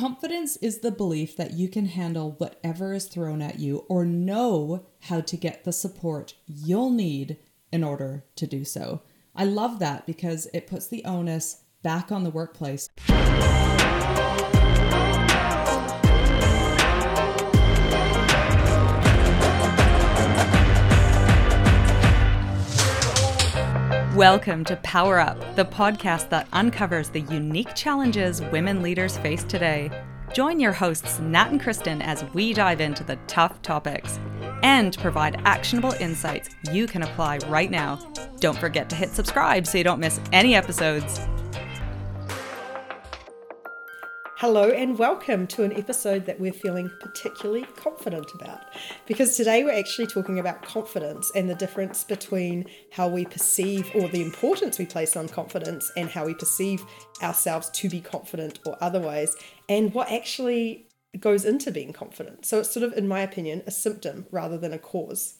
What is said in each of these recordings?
Confidence is the belief that you can handle whatever is thrown at you or know how to get the support you'll need in order to do so. I love that because it puts the onus back on the workplace. Welcome to Power Up, the podcast that uncovers the unique challenges women leaders face today. Join your hosts, Nat and Kristen, as we dive into the tough topics and provide actionable insights you can apply right now. Don't forget to hit subscribe so you don't miss any episodes. Hello, and welcome to an episode that we're feeling particularly confident about. Because today we're actually talking about confidence and the difference between how we perceive or the importance we place on confidence and how we perceive ourselves to be confident or otherwise, and what actually goes into being confident. So it's sort of, in my opinion, a symptom rather than a cause.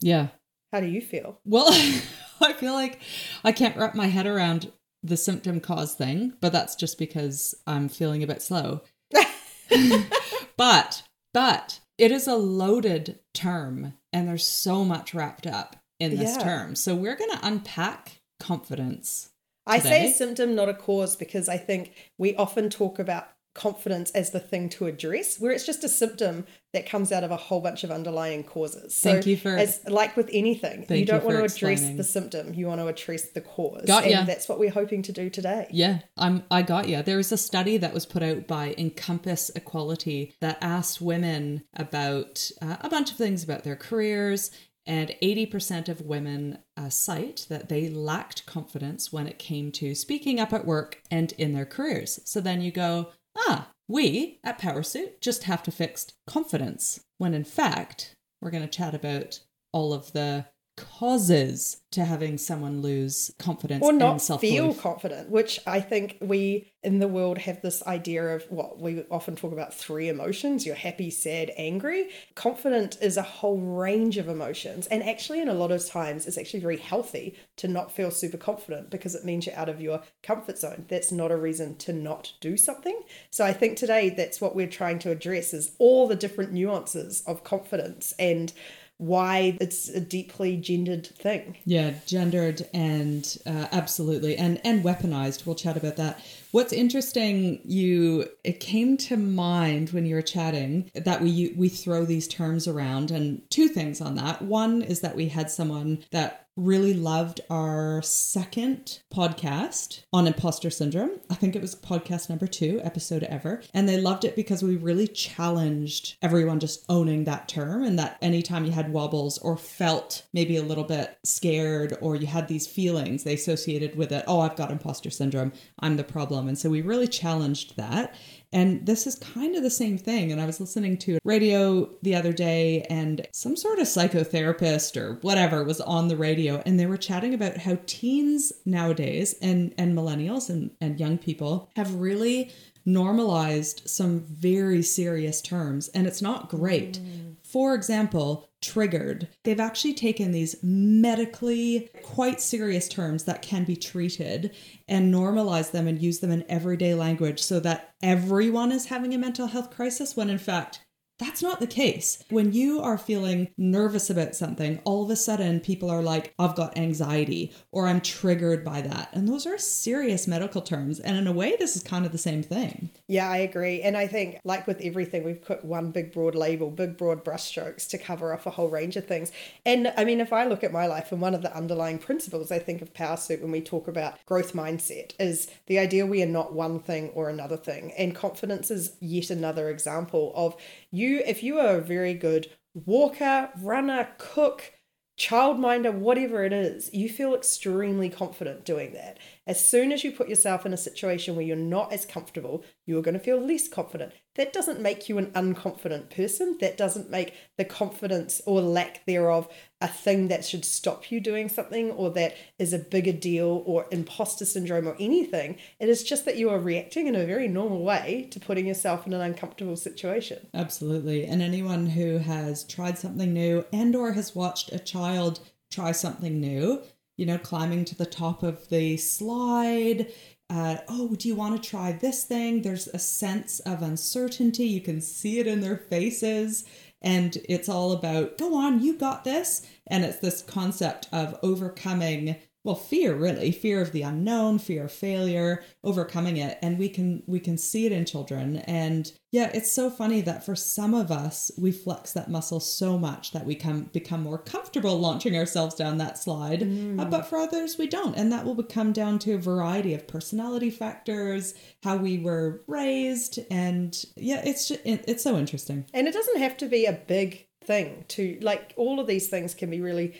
Yeah. How do you feel? Well, I feel like I can't wrap my head around the symptom cause thing, but that's just because I'm feeling a bit slow. but, but it is a loaded term and there's so much wrapped up in this Yeah. term. So we're going to unpack confidence. I say symptom, not a cause, because I think we often talk about confidence as the thing to address, where it's just a symptom that comes out of a whole bunch of underlying causes. So Thank you for- as like with anything, you don't you want to address explaining. the symptom, you want to address the cause. Got and ya. that's what we're hoping to do today. Yeah, I'm I got you. There was a study that was put out by Encompass Equality that asked women about uh, a bunch of things about their careers and 80% of women uh, cite that they lacked confidence when it came to speaking up at work and in their careers. So then you go, ah, we at Powrsuit just have to fix confidence. When in fact, we're going to chat about all of the causes to having someone lose confidence Or not feel confident, which I think we in the world have this idea of what we often talk about three emotions you're happy, sad, angry. Confident is a whole range of emotions. And actually, in a lot of times, it's actually very healthy to not feel super confident because it means you're out of your comfort zone. That's not a reason to not do something. So I think today that's what we're trying to address is all the different nuances of confidence and why it's a deeply gendered thing. Yeah, gendered and uh, absolutely and and weaponized. We'll chat about that. What's interesting, you it came to mind when you were chatting that we we throw these terms around, and two things on that. One is that we had someone that really loved our second podcast on imposter syndrome. I think it was podcast number two episode ever. And they loved it because we really challenged everyone just owning that term and that anytime you had wobbles or felt maybe a little bit scared or you had these feelings they associated with it, oh, I've got imposter syndrome, I'm the problem. And so we really challenged that. And this is kind of the same thing. And I was listening to radio the other day, and some sort of psychotherapist or whatever was on the radio, and they were chatting about how teens nowadays and, and millennials and, and young people have really normalized some very serious terms, and it's not great. Mm. For example, triggered. They've actually taken these medically quite serious terms that can be treated and normalize them and use them in everyday language so that everyone is having a mental health crisis when in fact that's not the case. When you are feeling nervous about something, all of a sudden people are like, I've got anxiety or I'm triggered by that. And those are serious medical terms. And in a way, this is kind of the same thing. Yeah, I agree. And I think, like with everything, we've put one big broad label, big broad brushstrokes to cover off a whole range of things. And I mean, if I look at my life, and one of the underlying principles I think of Powrsuit when we talk about growth mindset is the idea we are not one thing or another thing. And confidence is yet another example of you, if you are a very good walker, runner, cook, childminder, whatever it is, you feel extremely confident doing that. As soon as you put yourself in a situation where you're not as comfortable, you are going to feel less confident. That doesn't make you an unconfident person. That doesn't make the confidence or lack thereof a thing that should stop you doing something or that is a bigger deal or imposter syndrome or anything. It is just that you are reacting in a very normal way to putting yourself in an uncomfortable situation. Absolutely. And anyone who has tried something new and or has watched a child try something new, you know, climbing to the top of the slide uh, oh, do you want to try this thing? There's a sense of uncertainty. You can see it in their faces. And it's all about, go on, you got this. And it's this concept of overcoming well fear really. Fear of the unknown fear of failure overcoming it. And we can we can see it in children. And yeah it's so funny that for some of us we flex that muscle so much that we can become more comfortable launching ourselves down that slide. Mm. uh, but for others we don't. And that will come down to a variety of personality factors how we were raised. And yeah it's just, it, it's so interesting. And it doesn't have to be a big thing to like all of these things can be really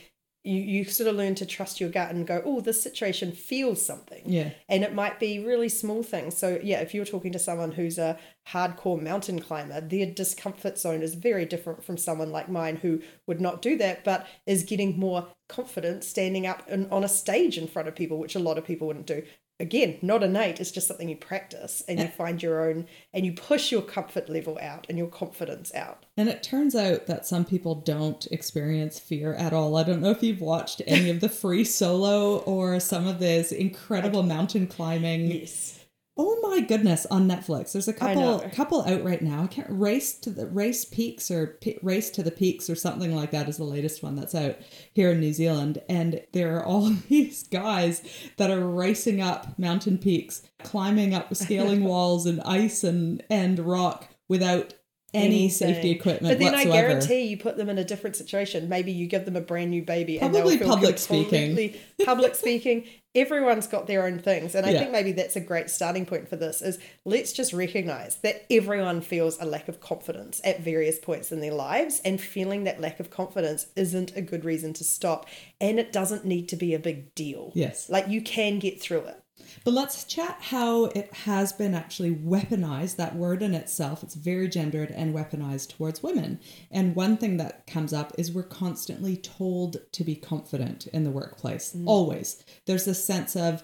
you, you sort of learn to trust your gut and go, oh, this situation feels something. Yeah. And it might be really small things. So, yeah, if you're talking to someone who's a hardcore mountain climber, their discomfort zone is very different from someone like mine who would not do that, but is getting more confident standing up in, on a stage in front of people, which a lot of people wouldn't do again, not innate, it's just something you practice and you find your own and you push your comfort level out and your confidence out. And it turns out that some people don't experience fear at all. I don't know if you've watched any of the free solo or some of this incredible mountain climbing. Yes Oh my goodness! On Netflix, there's a couple couple out right now. I can't race to the race peaks or P- race to the peaks or something like that is the latest one that's out here in New Zealand, and there are all these guys that are racing up mountain peaks, climbing up, scaling walls and ice and and rock without any Anything. safety equipment. But then whatsoever. I guarantee you put them in a different situation. Maybe you give them a brand new baby Probably and public speaking. Public speaking. Everyone's got their own things. And I yeah. think maybe that's a great starting point for this is let's just recognize that everyone feels a lack of confidence at various points in their lives and feeling that lack of confidence isn't a good reason to stop and it doesn't need to be a big deal. Yes. Like you can get through it. But let's chat how it has been actually weaponized, that word in itself. It's very gendered and weaponized towards women. And one thing that comes up is we're constantly told to be confident in the workplace, mm. always. There's this sense of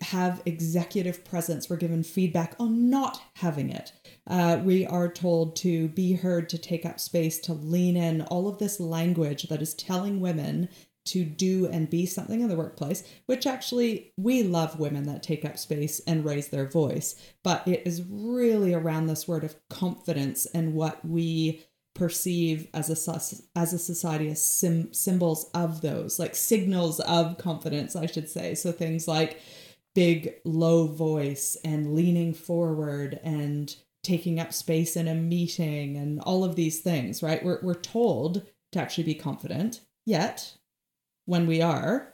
have executive presence. We're given feedback on not having it. Uh, we are told to be heard, to take up space, to lean in. All of this language that is telling women to do and be something in the workplace, which actually we love women that take up space and raise their voice. But it is really around this word of confidence and what we perceive as a as a society as sim- symbols of those, like signals of confidence, I should say. So things like big low voice and leaning forward and taking up space in a meeting and all of these things, right? We're, we're told to actually be confident, yet when we are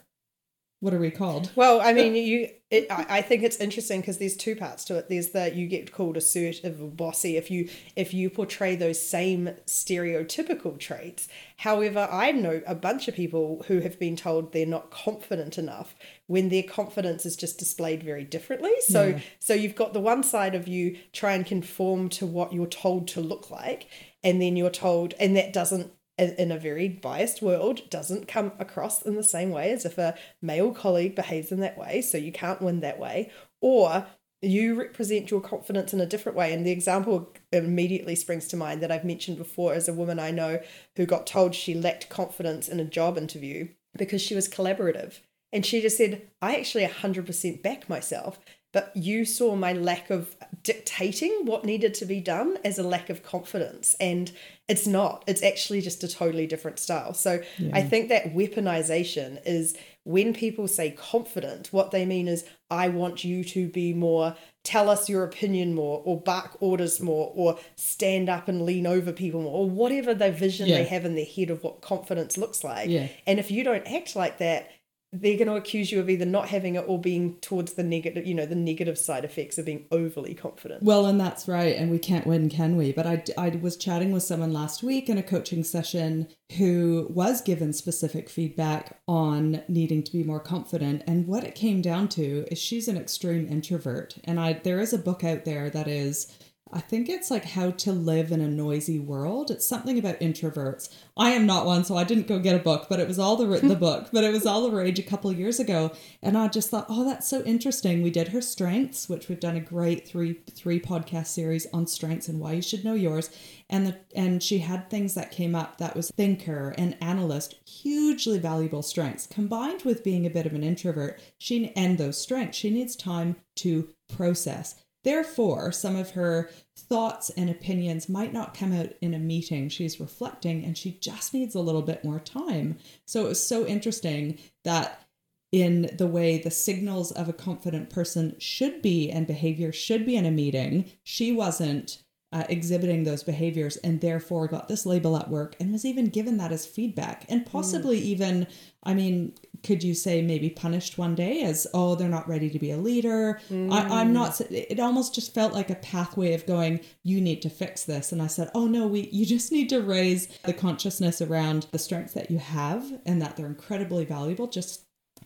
what are we called? Well i mean you it, I, I think it's interesting because there's two parts to it. There's that you get called assertive or bossy if you if you portray those same stereotypical traits. However i know a bunch of people who have been told they're not confident enough when their confidence is just displayed very differently. So yeah. so you've got the one side of you try and conform to what you're told to look like and then you're told and that doesn't in a very biased world doesn't come across in the same way as if a male colleague behaves in that way so you can't win that way. Or you represent your confidence in a different way. And the example immediately springs to mind that I've mentioned before is a woman I know who got told she lacked confidence in a job interview because she was collaborative. And she just said I actually 100% back myself but you saw my lack of dictating what needed to be done as a lack of confidence and it's not it's actually just a totally different style so yeah. i think that weaponization is when people say confident what they mean is i want you to be more tell us your opinion more or bark orders more or stand up and lean over people more or whatever the vision yeah. they have in their head of what confidence looks like yeah. and if you don't act like that they're going to accuse you of either not having it or being towards the negative, you know, the negative side effects of being overly confident. Well, and that's right. And we can't win, can we? But I, I was chatting with someone last week in a coaching session who was given specific feedback on needing to be more confident. And what it came down to is she's an extreme introvert. And I, there is a book out there that is I think it's like how to live in a noisy world. It's something about introverts. I am not one, so I didn't go get a book, but it was all the the book, but it was all the rage a couple of years ago, and I just thought, oh, that's so interesting. We did her strengths, which we've done a great three three podcast series on strengths and why you should know yours, and the and she had things that came up that was thinker and analyst, hugely valuable strengths combined with being a bit of an introvert. She and those strengths, she needs time to process Therefore, some of her thoughts and opinions might not come out in a meeting. She's reflecting and she just needs a little bit more time. So it was so interesting that in the way the signals of a confident person should be and behavior should be in a meeting, she wasn't uh, exhibiting those behaviors and therefore got this label at work and was even given that as feedback and possibly mm. even i mean could you say maybe punished one day as oh they're not ready to be a leader mm. I, i'm not it almost just felt like a pathway of going you need to fix this and i said oh no we you just need to raise the consciousness around the strengths that you have and that they're incredibly valuable just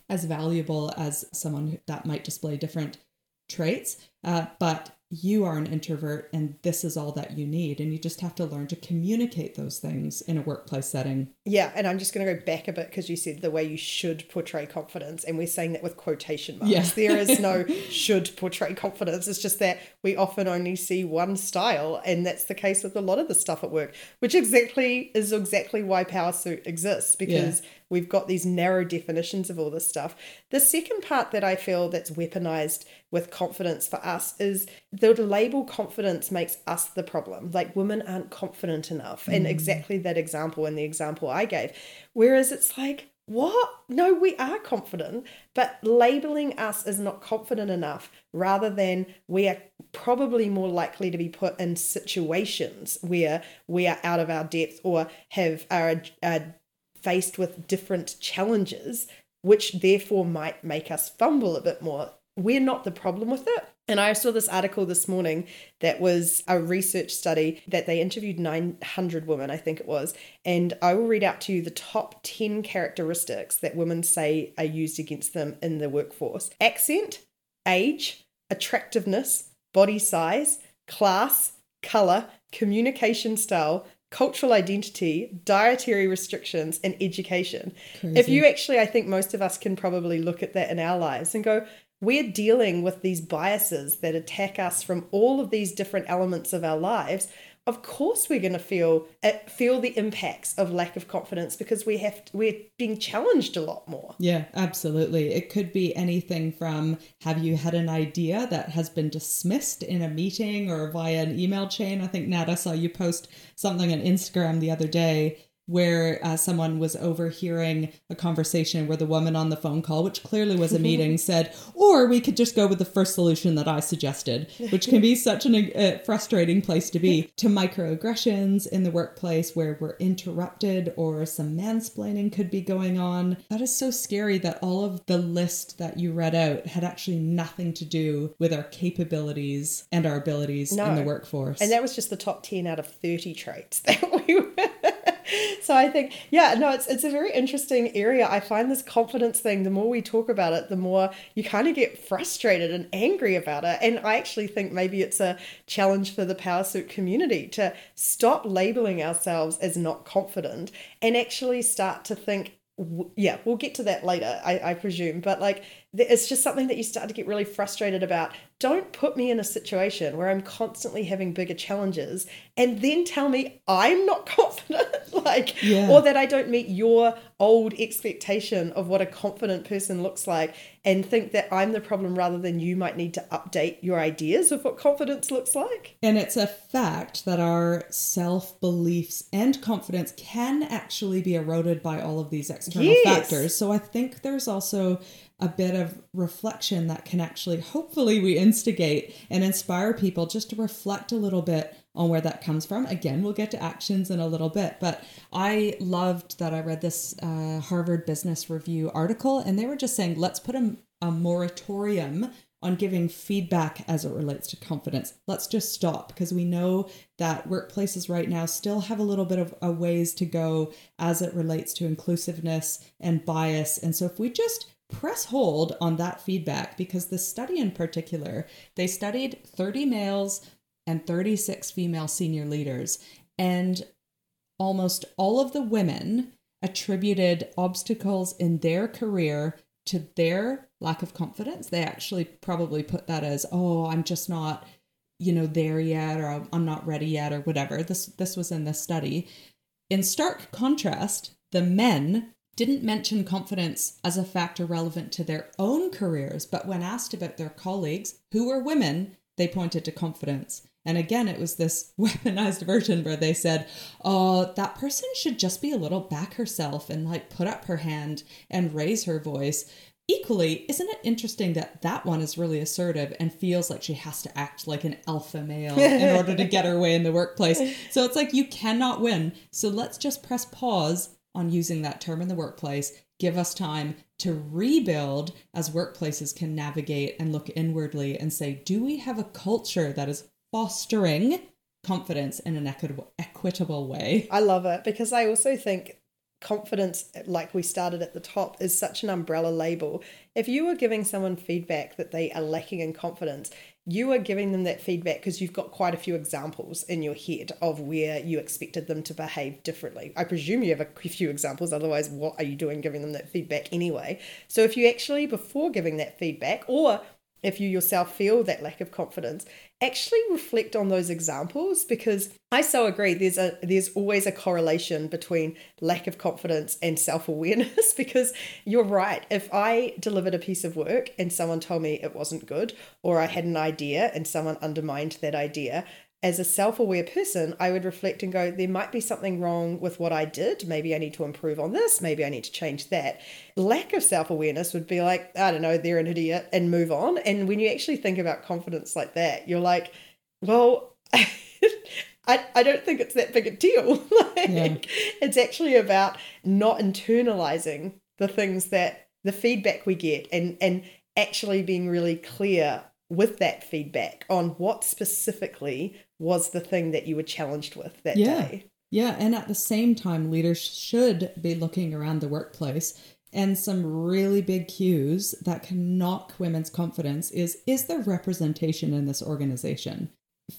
as valuable as someone that might display different traits uh, but you are an introvert and this is all that you need. And you just have to learn to communicate those things in a workplace setting. Yeah and i'm just going to go back a bit because you said the way you should portray confidence and we're saying that with quotation marks. Yeah. there is no should portray confidence. It's just that we often only see one style and that's the case with a lot of the stuff at work which exactly is exactly why Powrsuit exists because yeah We've got these narrow definitions of all this stuff. The second part that I feel that's weaponized with confidence for us is the label confidence makes us the problem. Like women aren't confident enough. Mm. And exactly that example and the example I gave. Whereas it's like, what? No, we are confident, but labeling us as not confident enough rather than we are probably more likely to be put in situations where we are out of our depth or have are, are faced with different challenges, which therefore might make us fumble a bit more. We're not the problem with it. And I saw this article this morning that was a research study that they interviewed 900 women, I think it was. And I will read out to you the top 10 characteristics that women say are used against them in the workforce accent, age, attractiveness, body size, class, color, communication style, cultural identity, dietary restrictions, and education. Crazy. If you actually, I think most of us can probably look at that in our lives and go, we're dealing with these biases that attack us from all of these different elements of our lives of course we're going to feel uh, feel the impacts of lack of confidence because we have to, we're being challenged a lot more. Yeah absolutely. It could be anything from have you had an idea that has been dismissed in a meeting or via an email chain? I think nat i saw you post something on instagram the other day where uh, someone was overhearing a conversation where the woman on the phone call, which clearly was a meeting, said, or we could just go with the first solution that I suggested, which can be such an, a uh, frustrating place to be, to microaggressions in the workplace where we're interrupted or some mansplaining could be going on. That is so scary that all of the list that you read out had actually nothing to do with our capabilities and our abilities no. in the workforce. And that was just the top 10 out of 30 traits that we were so I think, yeah, no, it's it's a very interesting area. I find this confidence thing, the more we talk about it, the more you kind of get frustrated and angry about it. And I actually think maybe it's a challenge for the Powrsuit community to stop labeling ourselves as not confident and actually start to think yeah, we'll get to that later, I, I presume. But like, it's just something that you start to get really frustrated about. Don't put me in a situation where I'm constantly having bigger challenges and then tell me I'm not confident, like, yeah. or that I don't meet your old expectation of what a confident person looks like and think that I'm the problem rather than you might need to update your ideas of what confidence looks like. And it's a fact that our self beliefs and confidence can actually be eroded by all of these external yes. factors. So I think there's also a bit of reflection that can actually, hopefully, we instigate and inspire people just to reflect a little bit on where that comes from. Again, we'll get to actions in a little bit, but I loved that I read this uh, Harvard Business Review article, and they were just saying, let's put a, a moratorium on giving feedback as it relates to confidence. Let's just stop because we know that workplaces right now still have a little bit of a ways to go as it relates to inclusiveness and bias. And so if we just press hold on that feedback because the study in particular, they studied 30 males and 36 female senior leaders. And almost all of the women attributed obstacles in their career to their lack of confidence. They actually probably put that as, oh, I'm just not, you know, there yet, or I'm not ready yet, or whatever. This this was in this study. In stark contrast, the men didn't mention confidence as a factor relevant to their own careers, but when asked about their colleagues, who were women, they pointed to confidence. And again, it was this weaponized version where they said, oh, that person should just be a little back herself and like put up her hand and raise her voice. Equally, isn't it interesting that that one is really assertive and feels like she has to act like an alpha male in order to get her way in the workplace? So it's like you cannot win. So let's just press pause on using that term in the workplace. Give us time to rebuild as workplaces can navigate and look inwardly and say, do we have a culture that is fostering confidence in an equitable, equitable way. I love it because I also think confidence, like we started at the top, is such an umbrella label. If you are giving someone feedback that they are lacking in confidence, you are giving them that feedback because you've got quite a few examples in your head of where you expected them to behave differently. I presume you have a few examples, otherwise, what are you doing giving them that feedback anyway? So, if you actually, before giving that feedback, or if you yourself feel that lack of confidence actually reflect on those examples because i so agree there's a there's always a correlation between lack of confidence and self-awareness because you're right. If i delivered a piece of work and someone told me it wasn't good or i had an idea and someone undermined that idea as a self aware person, I would reflect and go, there might be something wrong with what I did. Maybe I need to improve on this. Maybe I need to change that. Lack of self awareness would be like, I don't know, they're an idiot and move on. And when you actually think about confidence like that, you're like, well, I, I don't think it's that big a deal. like, yeah. It's actually about not internalizing the things that the feedback we get and, and actually being really clear with that feedback on what specifically was the thing that you were challenged with that yeah. day. Yeah, and at the same time, leaders should be looking around the workplace. And some really big cues that can knock women's confidence is is there representation in this organization?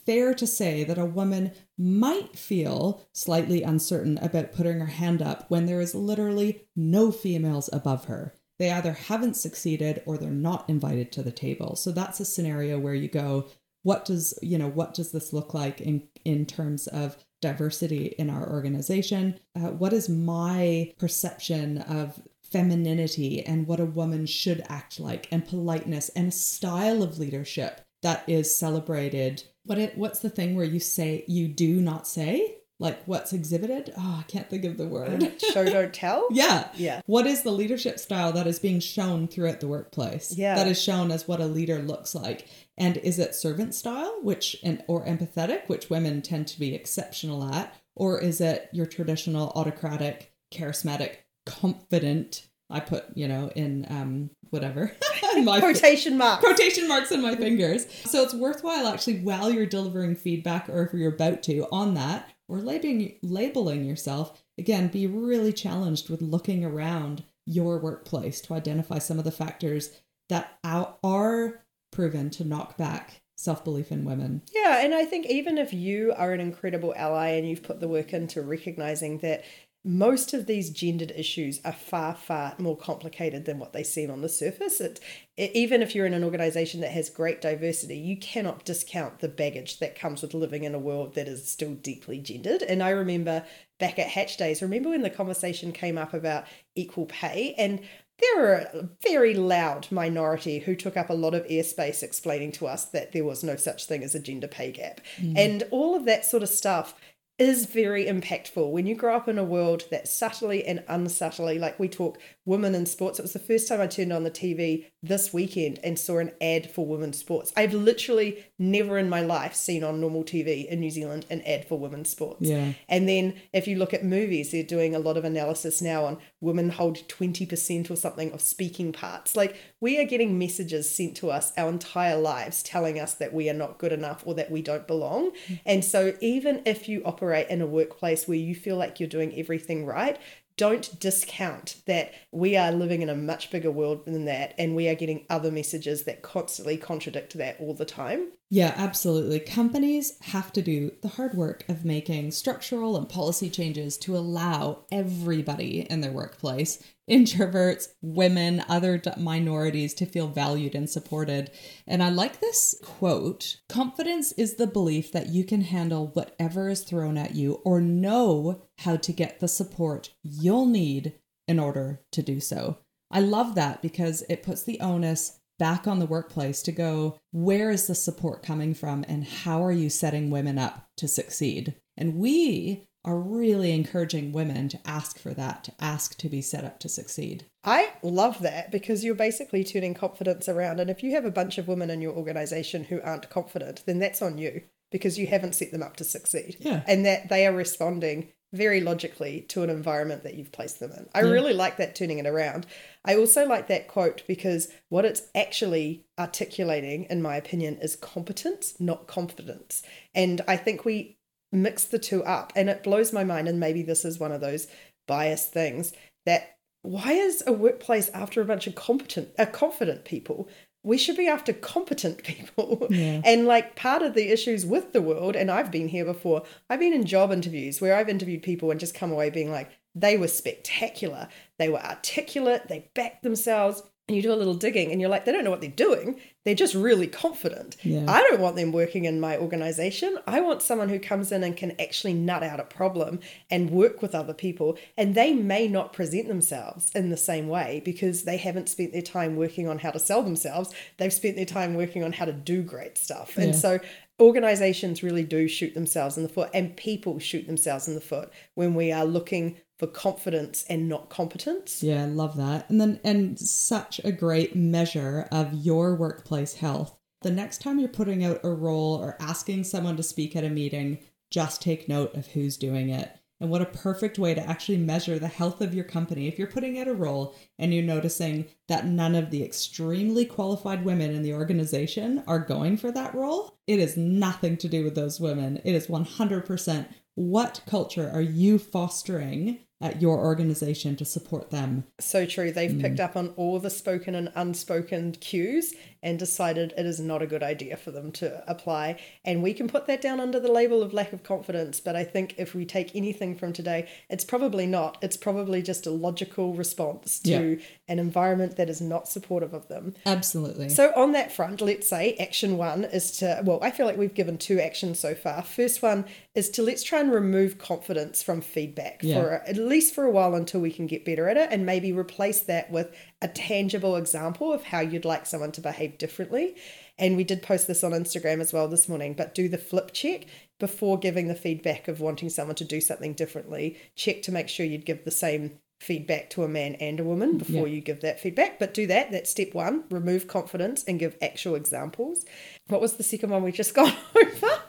Fair to say that a woman might feel slightly uncertain about putting her hand up when there is literally no females above her. They either haven't succeeded or they're not invited to the table. So that's a scenario where you go, what does you know what does this look like in in terms of diversity in our organization? Uh, what is my perception of femininity and what a woman should act like and politeness and a style of leadership that is celebrated? What it what's the thing where you say you do not say like what's exhibited? Oh i can't think of the word. show don't tell yeah. Yeah. What is the leadership style that is being shown throughout the workplace? Yeah. That is shown as what a leader looks like. And is it servant style, which and or empathetic, which women tend to be exceptional at, or is it your traditional autocratic, charismatic, confident? I put you know in um whatever my quotation marks. quotation marks in my fingers. So it's worthwhile actually while you're delivering feedback or if you're about to on that or labeling labeling yourself again be really challenged with looking around your workplace to identify some of the factors that are proven to knock back self belief in women. Yeah, and I think even if you are an incredible ally and you've put the work into recognizing that most of these gendered issues are far, far more complicated than what they seem on the surface. It, even if you're in an organization that has great diversity, you cannot discount the baggage that comes with living in a world that is still deeply gendered. And I remember back at Hatch Days, remember when the conversation came up about equal pay? And there were a very loud minority who took up a lot of airspace explaining to us that there was no such thing as a gender pay gap. Mm. And all of that sort of stuff is very impactful. When you grow up in a world that subtly and unsubtly, like we talk women in sports. It was the first time I turned on the TV this weekend and saw an ad for women's sports. I've literally never in my life seen on normal TV in New Zealand an ad for women's sports. Yeah. And then if you look at movies, they're doing a lot of analysis now on women hold 20% or something of speaking parts. Like we are getting messages sent to us our entire lives telling us that we are not good enough or that we don't belong. Mm. And so even if you operate in a workplace where you feel like you're doing everything right, don't discount that we are living in a much bigger world than that and we are getting other messages that constantly contradict that all the time Yeah, absolutely. Companies have to do the hard work of making structural and policy changes to allow everybody in their workplace introverts, women, other minorities to feel valued and supported. And I like this quote Confidence is the belief that you can handle whatever is thrown at you or know how to get the support you'll need in order to do so. I love that because it puts the onus back on the workplace to go, where is the support coming from and how are you setting women up to succeed? And we are really encouraging women to ask for that, to ask to be set up to succeed. I love that because you're basically turning confidence around. And if you have a bunch of women in your organization who aren't confident, then that's on you because you haven't set them up to succeed. Yeah. And that they are responding very logically to an environment that you've placed them in. I Yeah. really like that turning it around. I also like that quote because what it's actually articulating, in my opinion, is competence, not confidence. And I think we mix the two up. And it blows my mind. And maybe this is one of those biased things that why is a workplace after a bunch of competent, uh, confident people? We should be after competent people. Yeah. And like part of the issues with the world, and I've been here before, I've been in job interviews where I've interviewed people and just come away being like, they were spectacular. They were articulate. They backed themselves. And you do a little digging and you're like, they don't know what they're doing. They're just really confident. Yeah. I don't want them working in my organization. I want someone who comes in and can actually nut out a problem and work with other people. And they may not present themselves in the same way because they haven't spent their time working on how to sell themselves. They've spent their time working on how to do great stuff. And so organizations really do shoot themselves in the foot and people shoot themselves in the foot when we are looking for confidence and not competence. Yeah, I love that. And then and such a great measure of your workplace health. The next time you're putting out a role or asking someone to speak at a meeting, just take note of who's doing it. And what a perfect way to actually measure the health of your company. If you're putting out a role and you're noticing that none of the extremely qualified women in the organization are going for that role, it is nothing to do with those women. It is 100% what culture are you fostering at your organization to support them. So true. They've picked mm. up on all the spoken and unspoken cues and decided it is not a good idea for them to apply. And we can put that down under the label of lack of confidence. But I think if we take anything from today, it's probably not. It's probably just a logical response to an environment that is not supportive of them. Absolutely. So, on that front, let's say action one is to, well, I feel like we've given two actions so far. First one is to let's try and remove confidence from feedback Yeah. for at least for a while until we can get better at it and maybe replace that with a tangible example of how you'd like someone to behave differently. And we did post this on Instagram as well this morning, but do the flip check before giving the feedback of wanting someone to do something differently. Check to make sure you'd give the same feedback to a man and a woman before Yeah. you give that feedback. But do that. That's step one. Remove confidence and give actual examples. What was the second one we just got over?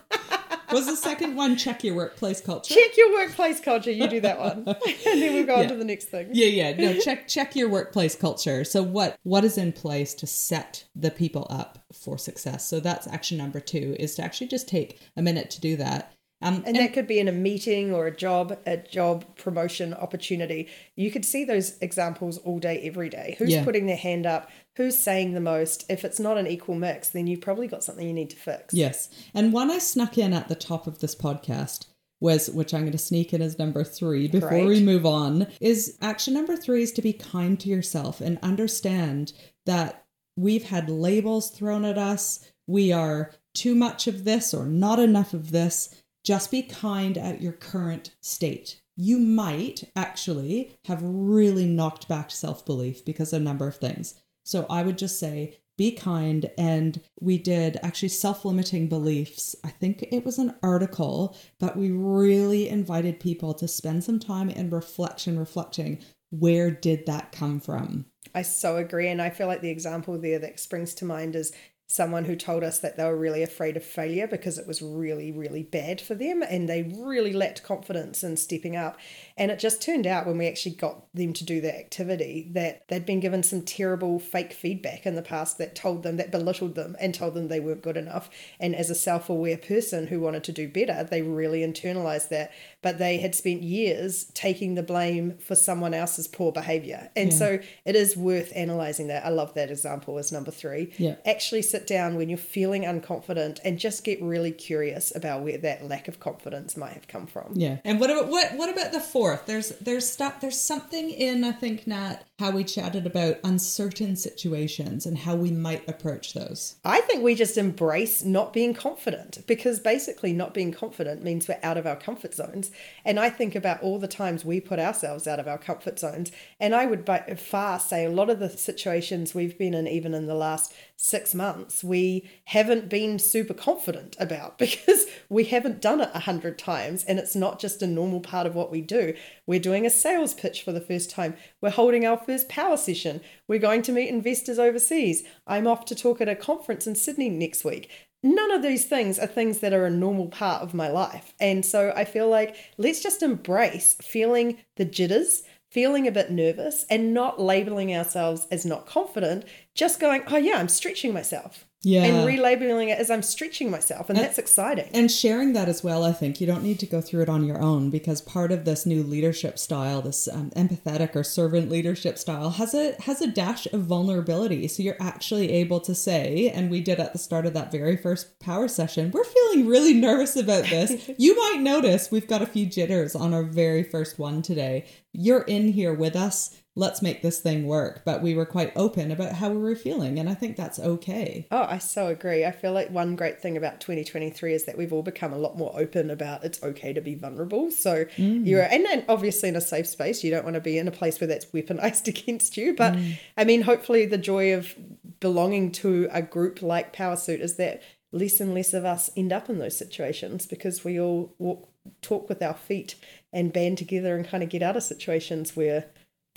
Was the second one check your workplace culture? Check your workplace culture. You do that one. and then we'll go on to the next thing. Yeah, yeah. No, check check your workplace culture. So what what is in place to set the people up for success? So that's action number 2 is to actually just take a minute to do that. Um And that could be in a meeting or a job, a job promotion opportunity. You could see those examples all day, every day. Who's Yeah. putting their hand up? Who's saying the most? If it's not an equal mix, then you've probably got something you need to fix. Yes. And one I snuck in at the top of this podcast was, which I'm going to sneak in as number three before Great. we move on, is action number three is to be kind to yourself and understand that we've had labels thrown at us. We are too much of this or not enough of this. Just be kind at your current state. You might actually have really knocked back self belief because of a number of things. So I would just say be kind. And we did actually self limiting beliefs. I think it was an article, but we really invited people to spend some time in reflection, reflecting where did that come from? I so agree. And I feel like the example there that springs to mind is someone who told us that they were really afraid of failure because it was really, really bad for them and they really lacked confidence in stepping up. And it just turned out when we actually got them to do that activity that they'd been given some terrible fake feedback in the past that told them, that belittled them and told them they weren't good enough. And as a self aware person who wanted to do better, they really internalized that. But they had spent years taking the blame for someone else's poor behavior. And Yeah. so it is worth analyzing that. I love that example as number three. Yeah. Actually sit sit down when you're feeling unconfident and just get really curious about where that lack of confidence might have come from. Yeah. And what about what what about the fourth? There's there's stuff there's something in I think Nat how we chatted about uncertain situations and how we might approach those. I think we just embrace not being confident because basically not being confident means we're out of our comfort zones. And I think about all the times we put ourselves out of our comfort zones. And I would by far say a lot of the situations we've been in, even in the last six months, we haven't been super confident about because we haven't done it a hundred times. And it's not just a normal part of what we do. We're doing a sales pitch for the first time. We're holding our first power session. We're going to meet investors overseas. I'm off to talk at a conference in Sydney next week. None of these things are things that are a normal part of my life. And so I feel like let's just embrace feeling the jitters, feeling a bit nervous, and not labeling ourselves as not confident, just going, oh, yeah, I'm stretching myself. Yeah. And relabeling it as I'm stretching myself. And, that's exciting. And sharing that as well, I think you don't need to go through it on your own because part of this new leadership style, this um, empathetic or servant leadership style, has a has a dash of vulnerability. So you're actually able to say, and we did at the start of that very first power session, we're feeling really nervous about this. you might notice we've got a few jitters on our very first one today. You're in here with us let's make this thing work. But we were quite open about how we were feeling. And I think that's okay. Oh, I so agree. I feel like one great thing about 2023 is that we've all become a lot more open about it's okay to be vulnerable. So mm. you're, and then obviously in a safe space, you don't want to be in a place where that's weaponized against you. But mm. I mean, hopefully the joy of belonging to a group like Powrsuit is that less and less of us end up in those situations because we all walk, talk with our feet and band together and kind of get out of situations where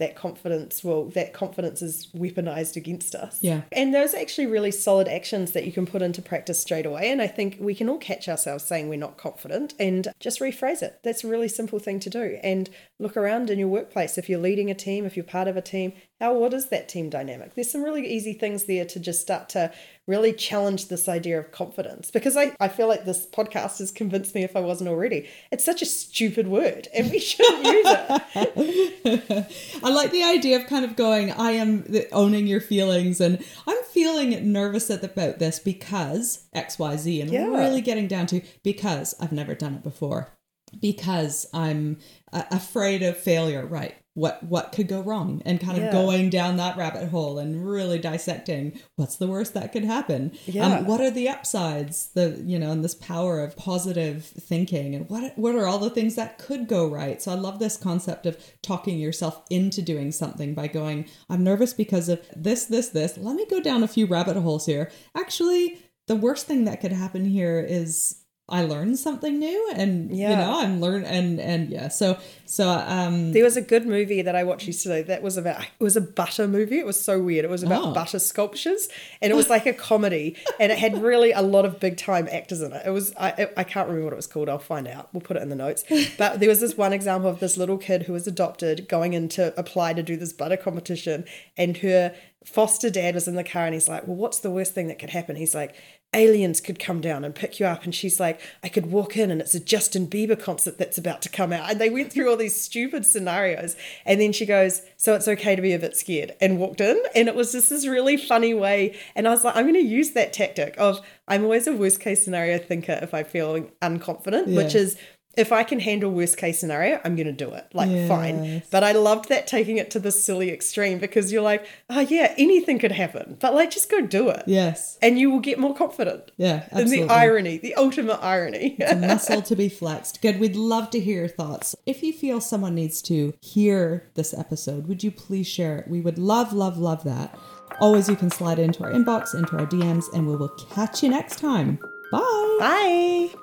that confidence well that confidence is weaponized against us. Yeah. And those are actually really solid actions that you can put into practice straight away and i think we can all catch ourselves saying we're not confident and just rephrase it. That's a really simple thing to do and look around in your workplace. If you're leading a team if you're part of a team how what is that team dynamic there's some really easy things there to just start to really challenge this idea of confidence because I, I feel like this podcast has convinced me if I wasn't already. It's such a stupid word and we shouldn't use it. I like the idea of kind of going, I am owning your feelings and I'm feeling nervous about this because XYZ and yeah. really getting down to because I've never done it before because I'm uh, afraid of failure, right? what what could go wrong and kind of yeah. going down that rabbit hole and really dissecting what's the worst that could happen um, yeah. Um, what are the upsides the you know and this power of positive thinking and what what are all the things that could go right so i love this concept of talking yourself into doing something by going i'm nervous because of this this this let me go down a few rabbit holes here actually the worst thing that could happen here is I learned something new and yeah. you know I'm learn and and yeah so so um there was a good movie that I watched yesterday that was about it was a butter movie. It was so weird. It was about oh. butter sculptures and it was like a comedy and it had really a lot of big time actors in it. It was I I can't remember what it was called. I'll find out. We'll put it in the notes. But there was this one example of this little kid who was adopted going in to apply to do this butter competition and her foster dad was in the car and he's like well what's the worst thing that could happen? He's like aliens could come down and pick you up. And she's like, I could walk in and it's a Justin Bieber concert that's about to come out. And they went through all these stupid scenarios. And then she goes, So it's okay to be a bit scared, and walked in. And it was just this really funny way. And I was like, I'm going to use that tactic of I'm always a worst case scenario thinker if I'm feeling unconfident, yeah. which is if I can handle worst case scenario, I'm going to do it. Like, yes. fine. But I loved that taking it to the silly extreme because you're like, oh, yeah, anything could happen. But like, just go do it. Yes. And you will get more confident. Yeah. Absolutely. And the irony, the ultimate irony. it's a muscle to be flexed. Good. We'd love to hear your thoughts. If you feel someone needs to hear this episode, would you please share it? We would love, love, love that. Always, you can slide into our inbox, into our DMs, and we will catch you next time. Bye. Bye.